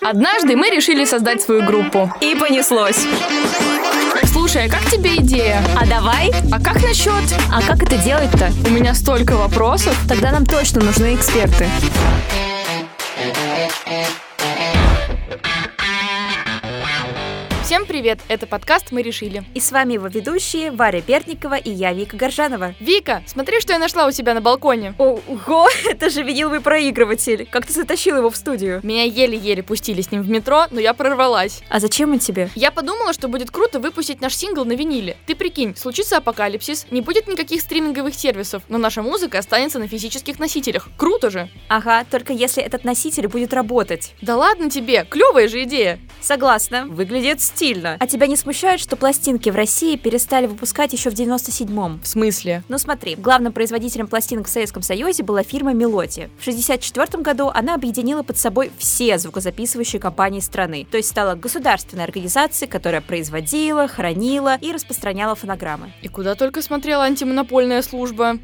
Однажды мы решили создать свою группу. И понеслось. Слушай, а как тебе идея? А давай? А как насчет? А как это делать-то? У меня столько вопросов. Тогда нам точно нужны эксперты. Всем привет, это подкаст «Мы решили». И с вами его ведущие Варя Берникова и я, Вика Горжанова. Вика, смотри, что я нашла у себя на балконе. Ого, это же виниловый проигрыватель. Как ты затащил его в студию? Меня еле-еле пустили с ним в метро, но я прорвалась. А зачем он тебе? Я подумала, что будет круто выпустить наш сингл на виниле. Ты прикинь, случится апокалипсис, не будет никаких стриминговых сервисов, но наша музыка останется на физических носителях. Круто же! Ага, только если этот носитель будет работать. Да ладно тебе, клевая же идея. Согласна, выглядит стильно. А тебя не смущает, что пластинки в России перестали выпускать еще в 97-м? В смысле? Ну смотри, главным производителем пластинок в Советском Союзе была фирма Мелодия. В 64 году она объединила под собой все звукозаписывающие компании страны, то есть стала государственной организацией, которая производила, хранила и распространяла фонограммы. И куда только смотрела антимонопольная служба.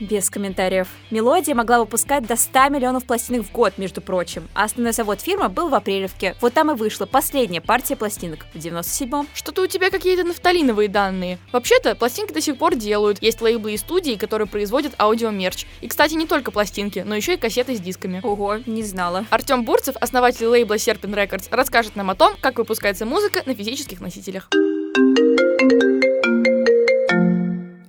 Без комментариев. Мелодия могла выпускать до 100 миллионов пластинок в год, между прочим. А основной завод фирмы был в Апрелевке. Вот там и вышла последняя партия пластинок в 97-м. Что-то у тебя какие-то нафталиновые данные. Вообще-то, пластинки до сих пор делают. Есть лейблы и студии, которые производят аудиомерч. И, кстати, не только пластинки, но еще и кассеты с дисками. Ого, не знала. Артем Бурцев, основатель лейбла Serpent Records, расскажет нам о том, как выпускается музыка на физических носителях.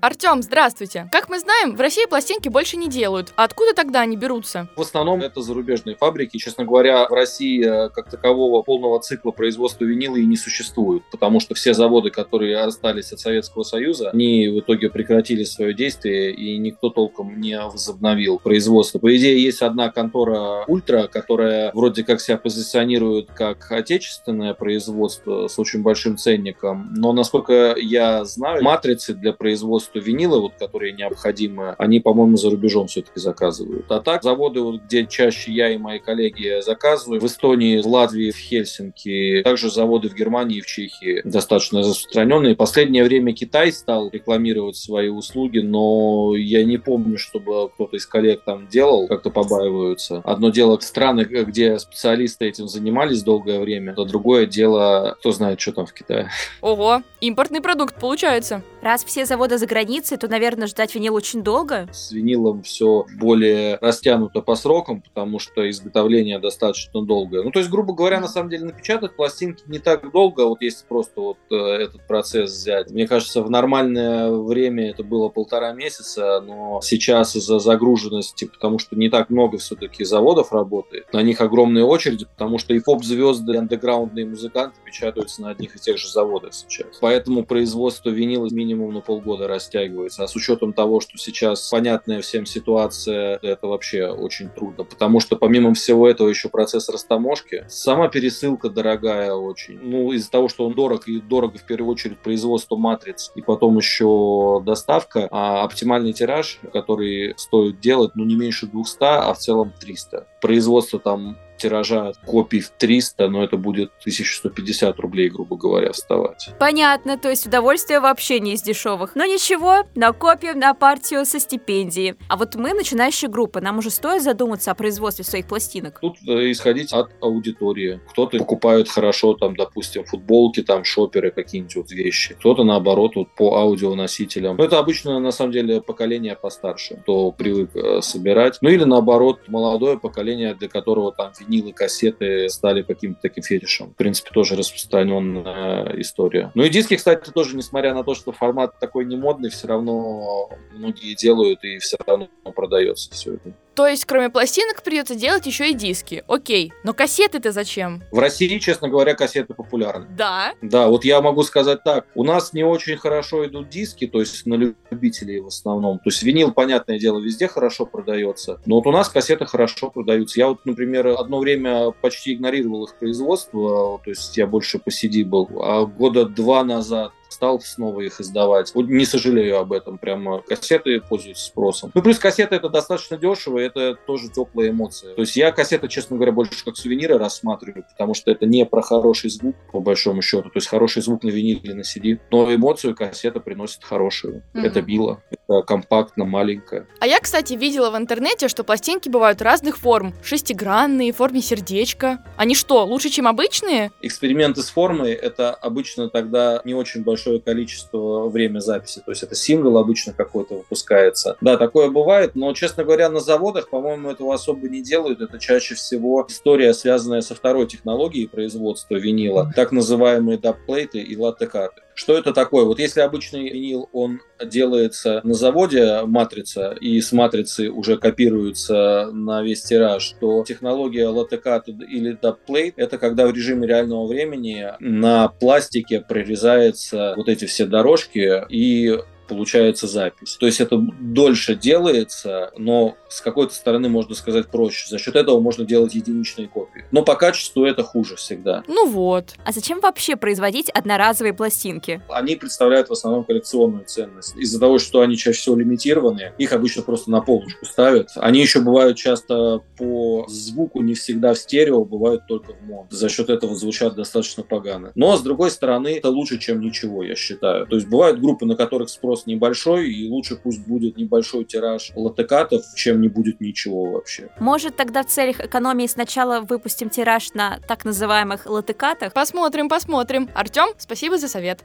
Артем, здравствуйте. Как мы знаем, в России пластинки больше не делают. А откуда тогда они берутся? В основном это зарубежные фабрики. Честно говоря, в России э, как такового полного цикла производства винила и не существует, потому что все заводы, которые остались от Советского Союза, они в итоге прекратили свое действие, и никто толком не возобновил производство. По идее, есть одна контора Ультра, которая вроде как себя позиционирует как отечественное производство с очень большим ценником, но, насколько я знаю, матрицы для производства что винилы, вот, которые необходимы, они, по-моему, за рубежом все-таки заказывают. А так, заводы, вот, где чаще я и мои коллеги заказываю, в Эстонии, в Латвии, в Хельсинки, также заводы в Германии и в Чехии достаточно распространенные. В последнее время Китай стал рекламировать свои услуги, но я не помню, чтобы кто-то из коллег там делал, как-то побаиваются. Одно дело страны, где специалисты этим занимались долгое время, а другое дело, кто знает, что там в Китае. Ого, импортный продукт получается. Раз все заводы за границей, то, наверное, ждать винил очень долго. С винилом все более растянуто по срокам, потому что изготовление достаточно долгое. Ну, то есть, грубо говоря, на самом деле напечатать пластинки не так долго, вот если просто вот э, этот процесс взять. Мне кажется, в нормальное время это было полтора месяца, но сейчас из-за загруженности, потому что не так много все-таки заводов работает, на них огромные очереди, потому что и поп-звезды, и андеграундные музыканты печатаются на одних и тех же заводах сейчас. Поэтому производство винила минимум на полгода растягивается. А с учетом того, что сейчас понятная всем ситуация, это вообще очень трудно. Потому что помимо всего этого еще процесс растаможки. Сама пересылка дорогая очень. Ну, из-за того, что он дорог, и дорого в первую очередь производство матриц, и потом еще доставка, а оптимальный тираж, который стоит делать, ну, не меньше 200, а в целом 300. Производство там тиража копий в 300, но это будет 1150 рублей, грубо говоря, вставать. Понятно, то есть удовольствие вообще не из дешевых. Но ничего, накопим на партию со стипендии. А вот мы, начинающая группа, нам уже стоит задуматься о производстве своих пластинок? Тут э, исходить от аудитории. Кто-то покупает хорошо, там, допустим, футболки, там, шоперы, какие-нибудь вот вещи. Кто-то, наоборот, вот по аудионосителям. Но это обычно, на самом деле, поколение постарше, кто привык э, собирать. Ну или, наоборот, молодое поколение, для которого там винилы, кассеты стали каким-то таким фетишем. В принципе, тоже распространенная история. Ну и диски, кстати, тоже, несмотря на то, что формат такой не модный, все равно многие делают и все равно продается все это. То есть, кроме пластинок, придется делать еще и диски. Окей, но кассеты-то зачем? В России, честно говоря, кассеты популярны. Да? Да, вот я могу сказать так. У нас не очень хорошо идут диски, то есть на любителей в основном. То есть винил, понятное дело, везде хорошо продается. Но вот у нас кассеты хорошо продаются. Я вот, например, одно время почти игнорировал их производство. То есть я больше по CD был. А года два назад стал снова их издавать. Вот не сожалею об этом, прямо кассеты пользуются спросом. Ну, плюс кассеты это достаточно дешево, и это тоже теплая эмоция. То есть я кассеты, честно говоря, больше как сувениры рассматриваю, потому что это не про хороший звук, по большому счету. То есть хороший звук на виниле на CD, но эмоцию кассета приносит хорошую. Mm-hmm. Это мило, это компактно, маленькое. А я, кстати, видела в интернете, что пластинки бывают разных форм. Шестигранные, в форме сердечка. Они что, лучше, чем обычные? Эксперименты с формой — это обычно тогда не очень большое количество время записи. То есть это сингл обычно какой-то выпускается. Да, такое бывает, но, честно говоря, на заводах, по-моему, этого особо не делают. Это чаще всего история, связанная со второй технологией производства винила, так называемые dubplate ы и lathe cut ы. Что это такое? Вот если обычный винил, он делается на заводе матрица, и с матрицы уже копируется на весь тираж, то технология lathe cut или dubplate – это когда в режиме реального времени на пластике прорезаются вот эти все дорожки, и получается запись. То есть это дольше делается, но с какой-то стороны можно сказать проще. За счет этого можно делать единичные копии. Но по качеству это хуже всегда. Ну вот. А зачем вообще производить одноразовые пластинки? Они представляют в основном коллекционную ценность. Из-за того, что они чаще всего лимитированные, их обычно просто на полочку ставят. Они еще бывают часто по звуку не всегда в стерео, бывают только в моно. За счет этого звучат достаточно погано. Но, с другой стороны, это лучше, чем ничего, я считаю. То есть бывают группы, на которых спрос спрос небольшой, и лучше пусть будет небольшой тираж латекатов, чем не будет ничего вообще. Может, тогда в целях экономии сначала выпустим тираж на так называемых латекатах? Посмотрим, посмотрим. Артем, спасибо за совет.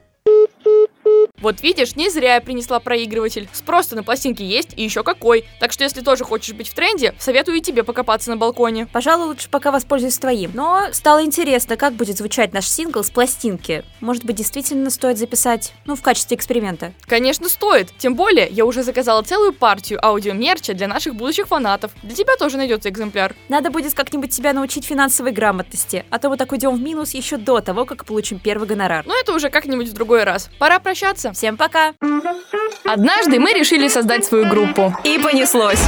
Вот видишь, не зря я принесла проигрыватель. Спрос на пластинки есть, и еще какой. Так что если тоже хочешь быть в тренде, советую и тебе покопаться на балконе. Пожалуй, лучше пока воспользуюсь твоим. Но стало интересно, как будет звучать наш сингл с пластинки. Может быть, действительно стоит записать, ну, в качестве эксперимента? Конечно, стоит. Тем более, я уже заказала целую партию аудиомерча для наших будущих фанатов. Для тебя тоже найдется экземпляр. Надо будет как-нибудь тебя научить финансовой грамотности, а то мы так уйдем в минус еще до того, как получим первый гонорар. Но это уже как-нибудь в другой раз. Пора прощаться прощаться. Всем пока! Однажды мы решили создать свою группу. И понеслось!